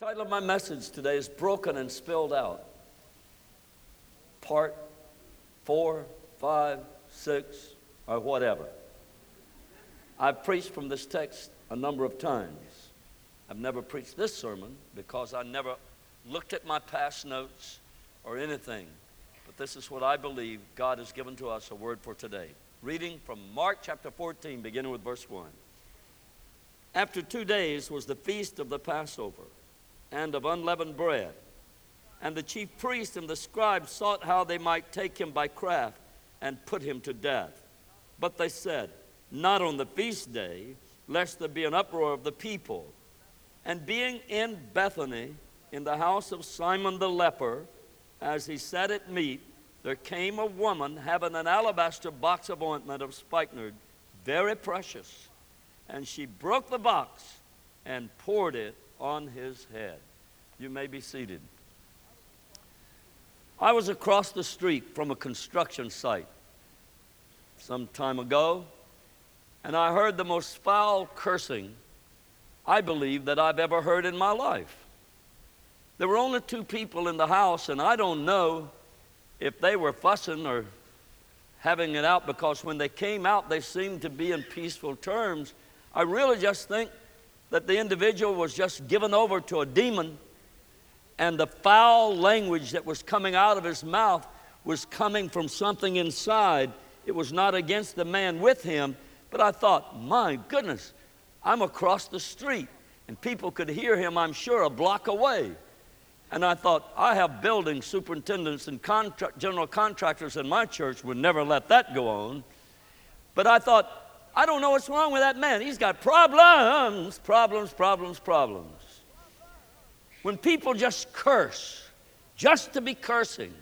title of my message today is Broken and Spilled Out. Part four, five, six, or whatever. I've preached from this text a number of times. I've never preached this sermon because I never looked at my past notes or anything. But this is what I believe God has given to us a word for today. Reading from Mark chapter 14, beginning with verse 1. After two days was the feast of the Passover and of unleavened bread. And the chief priests and the scribes sought how they might take him by craft and put him to death. But they said, Not on the feast day, lest there be an uproar of the people. And being in Bethany, in the house of Simon the leper, as he sat at meat, there came a woman having an alabaster box of ointment of spikenard, very precious. And she broke the box and poured it on his head. You may be seated. I was across the street from a construction site some time ago, and I heard the most foul cursing I believe that I've ever heard in my life. There were only two people in the house, and I don't know if they were fussing or having it out because when they came out, they seemed to be in peaceful terms. I really just think that the individual was just given over to a demon, and the foul language that was coming out of his mouth was coming from something inside. It was not against the man with him, but I thought, my goodness, I'm across the street, and people could hear him, I'm sure, a block away. And I thought, I have building superintendents and contra- general contractors in my church would never let that go on. But I thought, I don't know what's wrong with that man. He's got problems, problems, problems, problems. When people just curse, just to be cursing,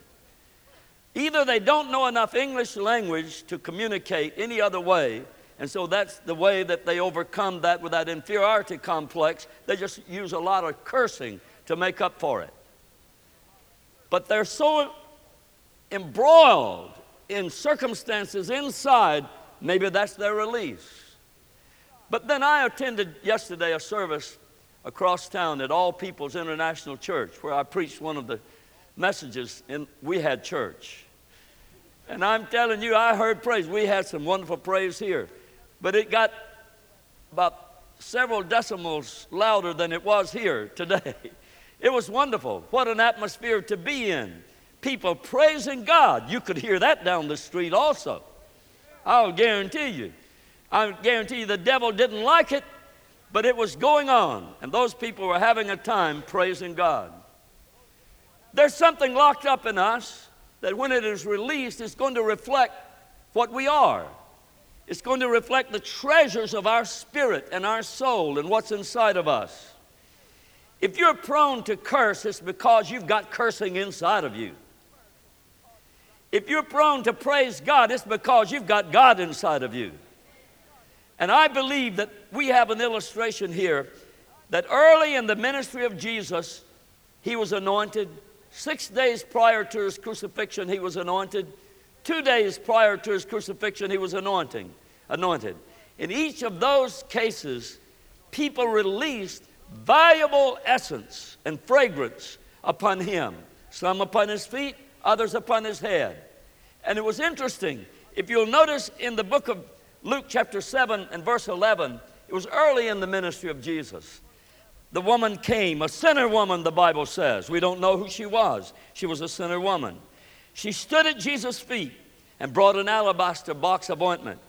either they don't know enough English language to communicate any other way, and so that's the way that they overcome that with that inferiority complex. They just use a lot of cursing to make up for it. But they're so embroiled in circumstances inside Maybe that's their release. But then I attended yesterday a service across town at All People's International Church where I preached one of the messages and we had church. And I'm telling you, I heard praise. We had some wonderful praise here. But it got about several decimals louder than it was here today. It was wonderful. What an atmosphere to be in. People praising God. You could hear that down the street also. I'll guarantee you. I guarantee you the devil didn't like it, but it was going on, and those people were having a time praising God. There's something locked up in us that when it is released, it's going to reflect what we are. It's going to reflect the treasures of our spirit and our soul and what's inside of us. If you're prone to curse, it's because you've got cursing inside of you. If you're prone to praise God, it's because you've got God inside of you. And I believe that we have an illustration here that early in the ministry of Jesus, he was anointed. Six days prior to his crucifixion, he was anointed. Two days prior to his crucifixion, he was anointing, anointed. In each of those cases, people released valuable essence and fragrance upon him, some upon his feet, others upon his head. And it was interesting. If you'll notice in the book of Luke, chapter 7 and verse 11, it was early in the ministry of Jesus. The woman came, a sinner woman, the Bible says. We don't know who she was. She was a sinner woman. She stood at Jesus' feet and brought an alabaster box of ointment.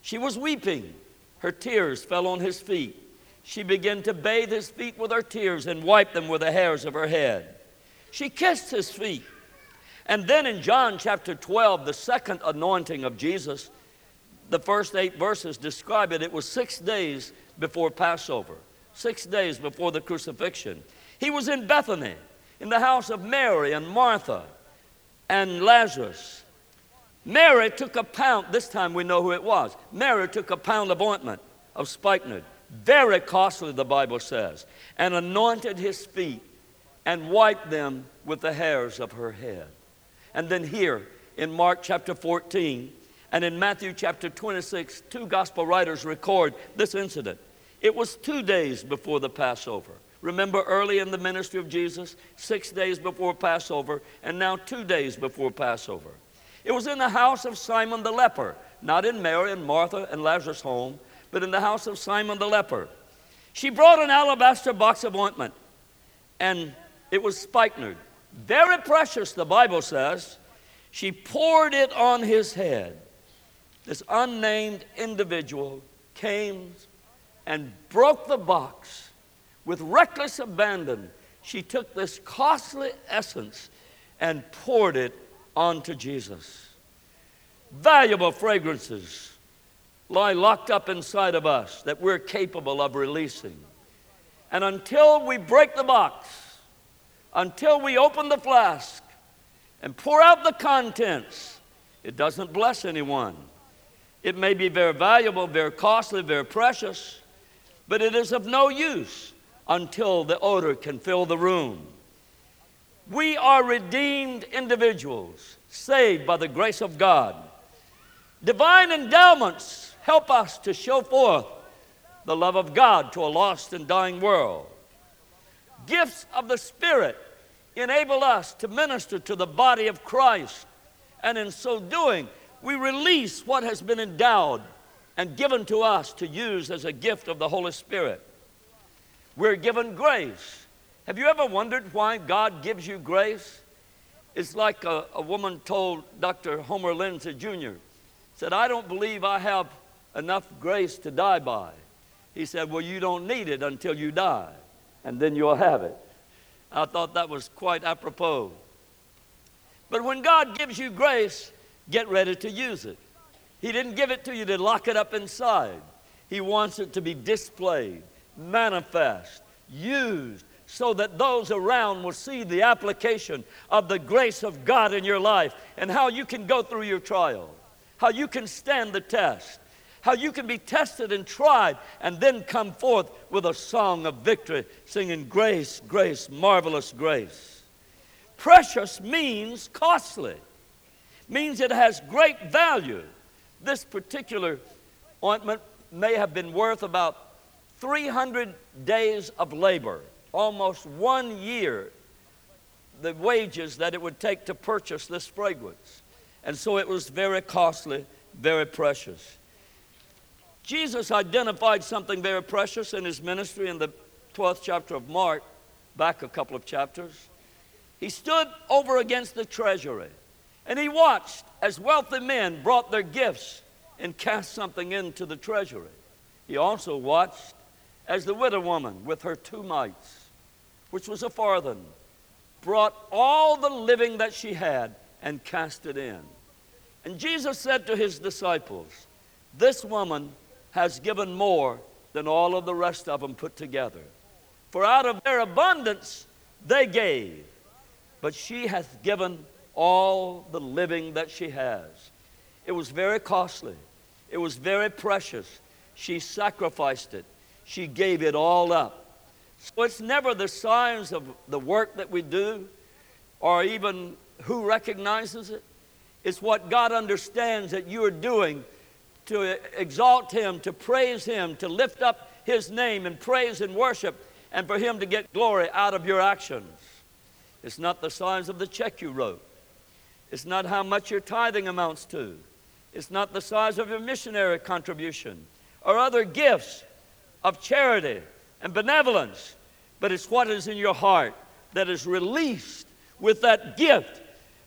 She was weeping. Her tears fell on his feet. She began to bathe his feet with her tears and wipe them with the hairs of her head. She kissed his feet and then in John chapter 12, the second anointing of Jesus, the first eight verses describe it. It was six days before Passover, six days before the crucifixion. He was in Bethany, in the house of Mary and Martha and Lazarus. Mary took a pound, this time we know who it was. Mary took a pound of ointment of spikenard, very costly, the Bible says, and anointed his feet and wiped them with the hairs of her head. And then here in Mark chapter 14 and in Matthew chapter 26, two gospel writers record this incident. It was two days before the Passover. Remember early in the ministry of Jesus, six days before Passover, and now two days before Passover. It was in the house of Simon the leper, not in Mary and Martha and Lazarus' home, but in the house of Simon the leper. She brought an alabaster box of ointment, and it was spikenard. Very precious, the Bible says. She poured it on his head. This unnamed individual came and broke the box with reckless abandon. She took this costly essence and poured it onto Jesus. Valuable fragrances lie locked up inside of us that we're capable of releasing. And until we break the box, until we open the flask and pour out the contents, it doesn't bless anyone. It may be very valuable, very costly, very precious, but it is of no use until the odor can fill the room. We are redeemed individuals, saved by the grace of God. Divine endowments help us to show forth the love of God to a lost and dying world. Gifts of the Spirit enable us to minister to the body of Christ, and in so doing, we release what has been endowed and given to us to use as a gift of the Holy Spirit. We're given grace have you ever wondered why God gives you grace? It's like a, a woman told Dr. Homer Lindsay Jr., said, I don't believe I have enough grace to die by. He said, Well, you don't need it until you die, and then you'll have it. I thought that was quite apropos. But when God gives you grace, get ready to use it. He didn't give it to you to lock it up inside, He wants it to be displayed, manifest, used so that those around will see the application of the grace of God in your life and how you can go through your trial, how you can stand the test, how you can be tested and tried and then come forth with a song of victory, singing, Grace, grace, marvelous grace. Precious means costly, means it has great value. This particular ointment may have been worth about 300 days of labor almost one year the wages that it would take to purchase this fragrance. And so it was very costly, very precious. Jesus identified something very precious in his ministry in the 12th chapter of Mark, back a couple of chapters. He stood over against the treasury and he watched as wealthy men brought their gifts and cast something into the treasury. He also watched as the widow woman with her two mites which was a farthing, brought all the living that she had and cast it in. And Jesus said to his disciples, This woman has given more than all of the rest of them put together. For out of their abundance they gave, but she hath given all the living that she has. It was very costly, it was very precious. She sacrificed it, she gave it all up. So it's never the size of the work that we do or even who recognizes it. It's what God understands that you are doing to exalt Him, to praise Him, to lift up His name and praise and worship, and for Him to get glory out of your actions. It's not the size of the check you wrote. It's not how much your tithing amounts to. It's not the size of your missionary contribution or other gifts of charity and benevolence, but it's what is in your heart that is released with that gift.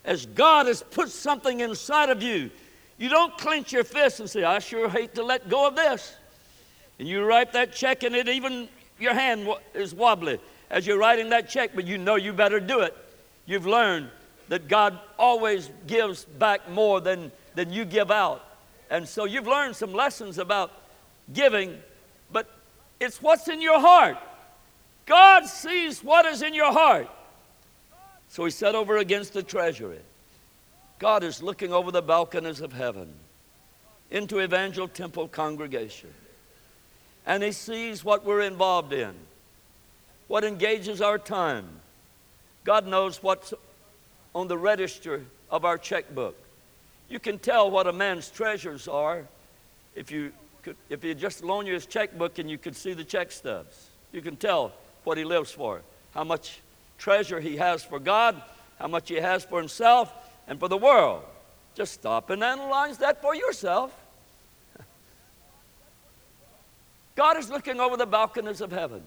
As God has put something inside of you, you don't clench your fist and say, I sure hate to let go of this. And you write that check, and it even, your hand is wobbly as you're writing that check, but you know you better do it. You've learned that God always gives back more than, than you give out. And so you've learned some lessons about giving but it's what's in your heart. God sees what is in your heart. So he sat over against the treasury. God is looking over the balconies of heaven into Evangel Temple congregation. And he sees what we're involved in, what engages our time. God knows what's on the register of our checkbook. You can tell what a man's treasures are if you could, if you just loan you his checkbook and you could see the check stubs, you can tell what he lives for, how much treasure he has for God, how much he has for himself and for the world. Just stop and analyze that for yourself. God is looking over the balconies of heaven.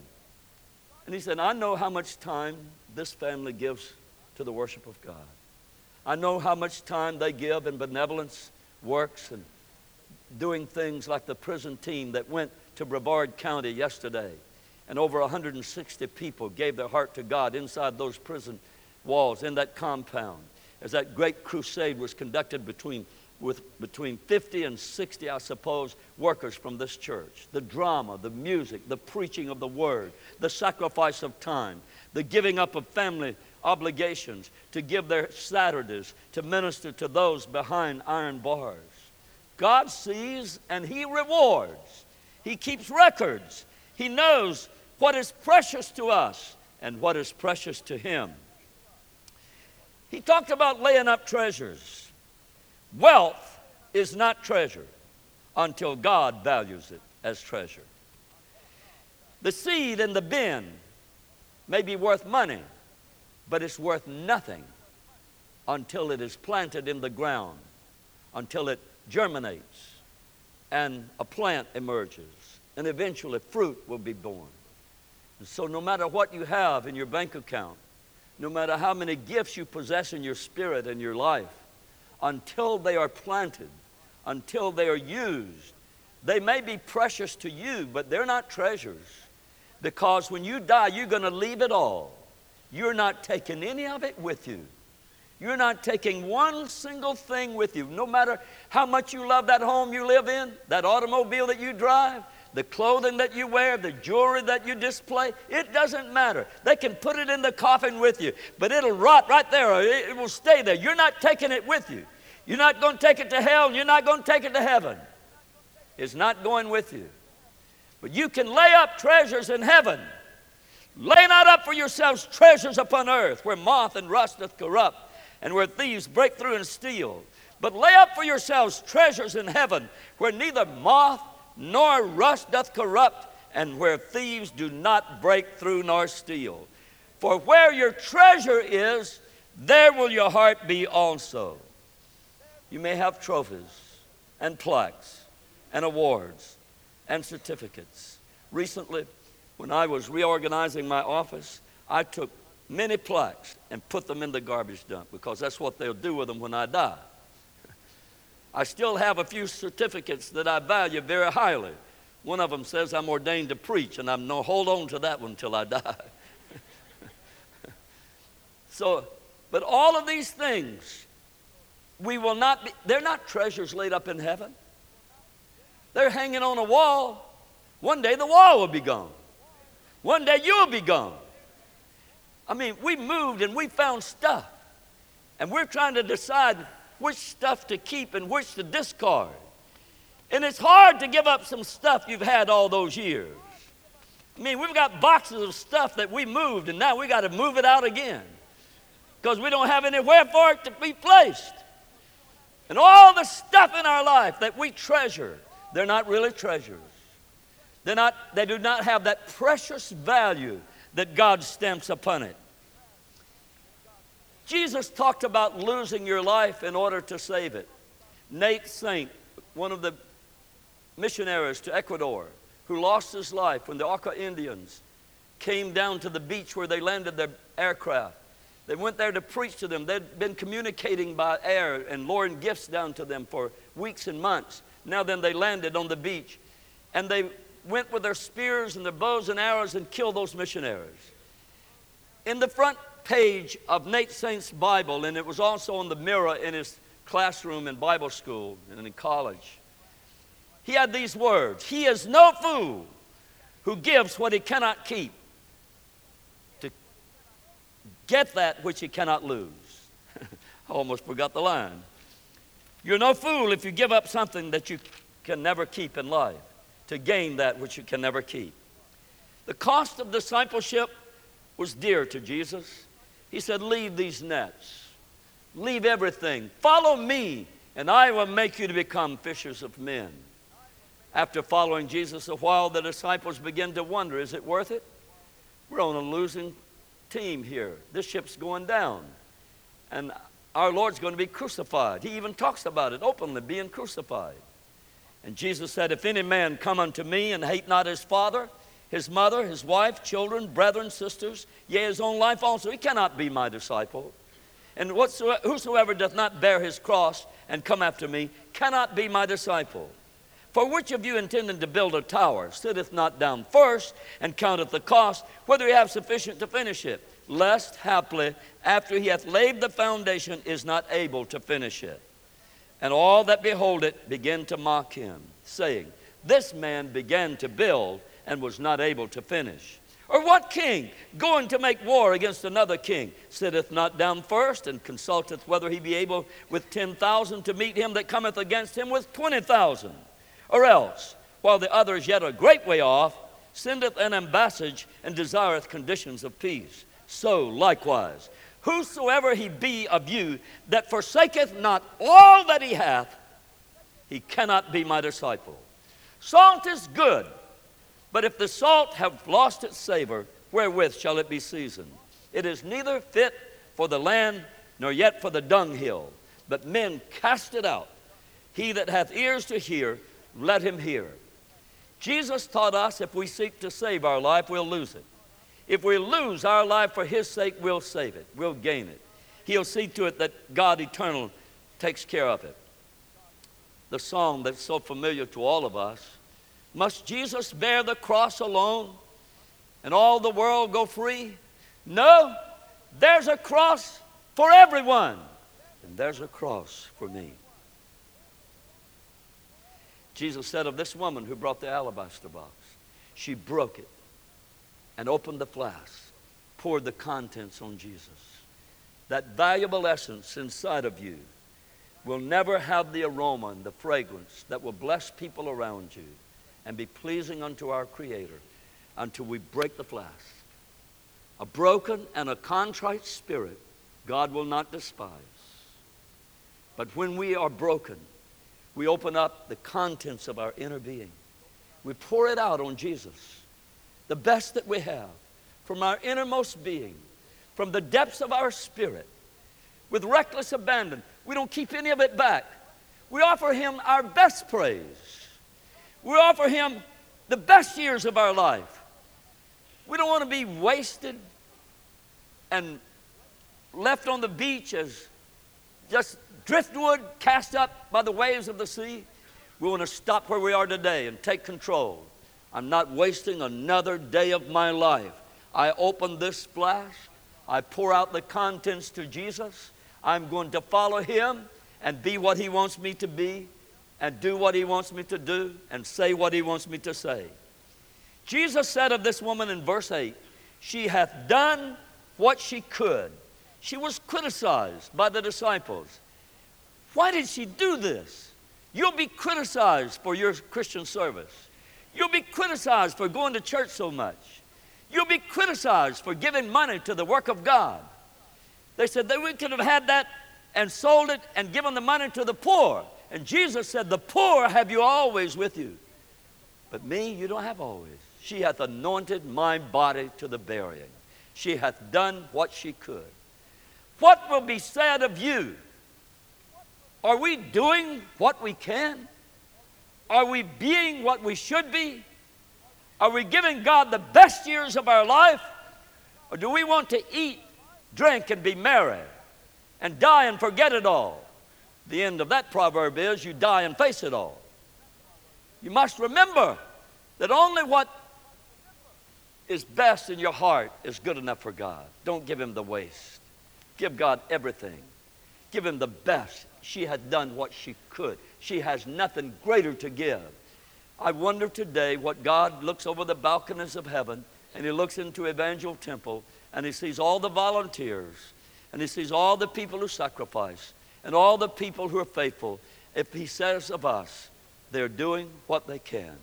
And he said, I know how much time this family gives to the worship of God. I know how much time they give in benevolence works and doing things like the prison team that went to Brevard County yesterday. And over 160 people gave their heart to God inside those prison walls, in that compound, as that great crusade was conducted between, with, between 50 and 60, I suppose, workers from this church. The drama, the music, the preaching of the word, the sacrifice of time, the giving up of family obligations, to give their Saturdays to minister to those behind iron bars. God sees and He rewards. He keeps records. He knows what is precious to us and what is precious to Him. He talked about laying up treasures. Wealth is not treasure until God values it as treasure. The seed in the bin may be worth money, but it's worth nothing until it is planted in the ground, until it germinates and a plant emerges, and eventually fruit will be born. And so, no matter what you have in your bank account, no matter how many gifts you possess in your spirit and your life, until they are planted, until they are used, they may be precious to you, but they're not treasures. Because when you die, you're going to leave it all. You're not taking any of it with you. You're not taking one single thing with you. No matter how much you love that home you live in, that automobile that you drive, the clothing that you wear, the jewelry that you display, it doesn't matter. They can put it in the coffin with you, but it'll rot right there. It will stay there. You're not taking it with you. You're not going to take it to hell, and you're not going to take it to heaven. It's not going with you. But you can lay up treasures in heaven. Lay not up for yourselves treasures upon earth, where moth and rust doth corrupt, and where thieves break through and steal. But lay up for yourselves treasures in heaven, where neither moth nor rust doth corrupt, and where thieves do not break through nor steal. For where your treasure is, there will your heart be also. You may have trophies and plaques and awards and certificates. Recently, when I was reorganizing my office, I took many plaques and put them in the garbage dump because that's what they'll do with them when I die. I still have a few certificates that I value very highly. One of them says I'm ordained to preach, and I'm no hold on to that one until I die. so, but all of these things, we will not be, they're not treasures laid up in heaven. They're hanging on a wall. One day the wall will be gone. One day you'll be gone. I mean, we moved and we found stuff. And we're trying to decide which stuff to keep and which to discard. And it's hard to give up some stuff you've had all those years. I mean, we've got boxes of stuff that we moved, and now we got to move it out again because we don't have anywhere for it to be placed. And all the stuff in our life that we treasure, they're not really treasures. They're not, they do not have that precious value that God stamps upon it. Jesus talked about losing your life in order to save it. Nate Saint, one of the missionaries to Ecuador, who lost his life when the Auca Indians came down to the beach where they landed their aircraft. They went there to preach to them. They'd been communicating by air and luring gifts down to them for weeks and months. Now, then, they landed on the beach and they went with their spears and their bows and arrows and killed those missionaries. In the front page of Nate Saint's Bible, and it was also on the mirror in his classroom in Bible school and in college. He had these words He is no fool who gives what he cannot keep to get that which he cannot lose. I almost forgot the line. You're no fool if you give up something that you can never keep in life to gain that which you can never keep. The cost of discipleship was dear to Jesus. He said, Leave these nets, leave everything, follow me, and I will make you to become fishers of men. After following Jesus a while, the disciples began to wonder is it worth it? We're on a losing team here. This ship's going down. And our Lord's going to be crucified. He even talks about it openly, being crucified. And Jesus said, If any man come unto me and hate not his father, his mother, his wife, children, brethren, sisters, yea, his own life also, he cannot be my disciple. And whatsoever, whosoever doth not bear his cross and come after me cannot be my disciple. For which of you intending to build a tower sitteth not down first and counteth the cost, whether he have sufficient to finish it? Lest haply, after he hath laid the foundation, is not able to finish it. And all that behold it begin to mock him, saying, This man began to build and was not able to finish. Or what king, going to make war against another king, sitteth not down first and consulteth whether he be able with ten thousand to meet him that cometh against him with twenty thousand? Or else, while the other is yet a great way off, sendeth an ambassage and desireth conditions of peace. So likewise, whosoever he be of you that forsaketh not all that he hath, he cannot be my disciple. Salt is good, but if the salt have lost its savor, wherewith shall it be seasoned? It is neither fit for the land nor yet for the dunghill, but men cast it out. He that hath ears to hear, let him hear. Jesus taught us if we seek to save our life, we'll lose it. If we lose our life for his sake, we'll save it, we'll gain it. He'll see to it that God eternal takes care of it. The song that's so familiar to all of us must Jesus bear the cross alone and all the world go free? No, there's a cross for everyone, and there's a cross for me. Jesus said of this woman who brought the alabaster box, she broke it and opened the flask, poured the contents on Jesus. That valuable essence inside of you will never have the aroma and the fragrance that will bless people around you and be pleasing unto our Creator until we break the flask. A broken and a contrite spirit God will not despise. But when we are broken, we open up the contents of our inner being. We pour it out on Jesus, the best that we have from our innermost being, from the depths of our spirit, with reckless abandon. We don't keep any of it back. We offer Him our best praise. We offer Him the best years of our life. We don't want to be wasted and left on the beach as just driftwood cast up by the waves of the sea. We want to stop where we are today and take control. I'm not wasting another day of my life. I open this flask, I pour out the contents to Jesus. I'm going to follow Him and be what He wants me to be and do what He wants me to do and say what He wants me to say. Jesus said of this woman in verse 8, She hath done what she could. She was criticized by the disciples. Why did she do this? You'll be criticized for your Christian service. You'll be criticized for going to church so much. You'll be criticized for giving money to the work of God. They said that we could have had that and sold it and given the money to the poor. And Jesus said, The poor have you always with you. But me, you don't have always. She hath anointed my body to the burying. She hath done what she could. What will be said of you are we doing what we can? Are we being what we should be? Are we giving God the best years of our life? Or do we want to eat, drink, and be merry and die and forget it all? The end of that proverb is you die and face it all. You must remember that only what is best in your heart is good enough for God. Don't give Him the waste. Give God everything. Give Him the best she had done what she could. She has nothing greater to give. I wonder today what God looks over the balconies of heaven and He looks into Evangel Temple and He sees all the volunteers and He sees all the people who sacrifice and all the people who are faithful. If He says of us, they're doing what they can,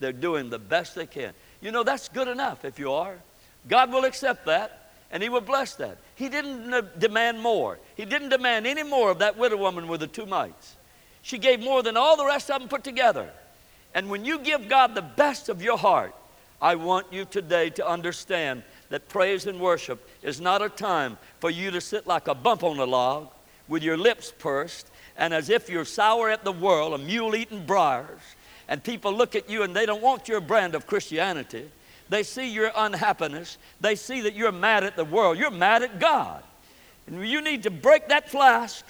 they're doing the best they can. You know, that's good enough if you are. God will accept that and he will bless that. He didn't demand more. He didn't demand any more of that widow woman with the two mites. She gave more than all the rest of them put together. And when you give God the best of your heart, I want you today to understand that praise and worship is not a time for you to sit like a bump on a log with your lips pursed and as if you're sour at the world, a mule eating briars, and people look at you and they don't want your brand of Christianity. They see your unhappiness. They see that you're mad at the world. You're mad at God. And you need to break that flask.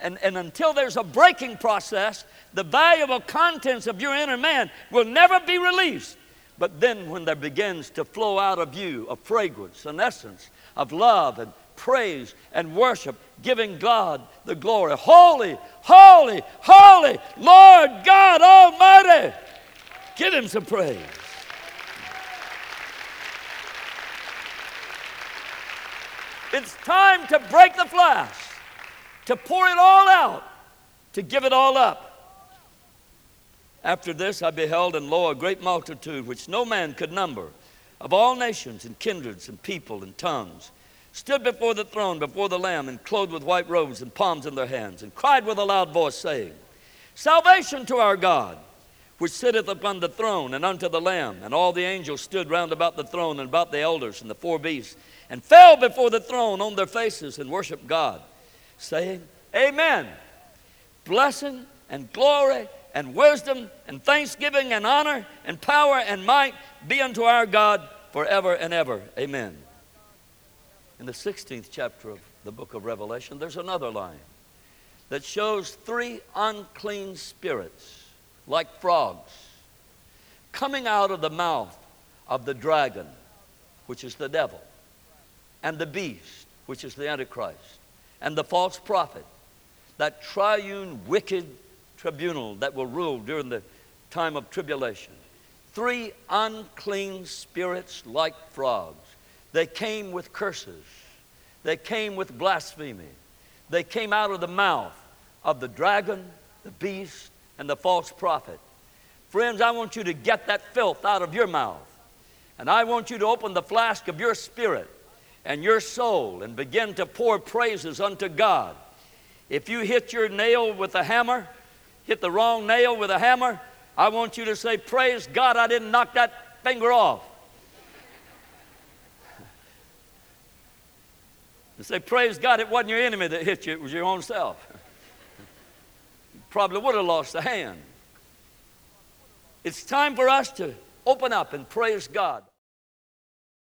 And, and until there's a breaking process, the valuable contents of your inner man will never be released. But then, when there begins to flow out of you a fragrance, an essence of love and praise and worship, giving God the glory. Holy, holy, holy, Lord God Almighty. Give Him some praise. It's time to break the flask, to pour it all out, to give it all up. After this, I beheld and lo, a great multitude which no man could number, of all nations and kindreds and people and tongues stood before the throne, before the Lamb, and clothed with white robes and palms in their hands, and cried with a loud voice, saying, Salvation to our God, which sitteth upon the throne, and unto the Lamb. And all the angels stood round about the throne, and about the elders, and the four beasts, and fell before the throne on their faces, and worshiped God, saying, Amen. Blessing and glory and wisdom and thanksgiving and honor and power and might be unto our God forever and ever. Amen in the 16th chapter of the book of Revelation, there's another line that shows three unclean spirits, like frogs, coming out of the mouth of the dragon, which is the devil, and the beast, which is the Antichrist, and the false prophet, that triune wicked tribunal that will rule during the time of tribulation. Three unclean spirits like frogs they came with curses. They came with blasphemy. They came out of the mouth of the dragon, the beast, and the false prophet. Friends, I want you to get that filth out of your mouth. And I want you to open the flask of your spirit and your soul and begin to pour praises unto God. If you hit your nail with a hammer, hit the wrong nail with a hammer, I want you to say, Praise God, I didn't knock that finger off. And say, Praise God, it wasn't your enemy that hit you, it was your own self. you probably would have lost the hand. It's time for us to open up and praise God.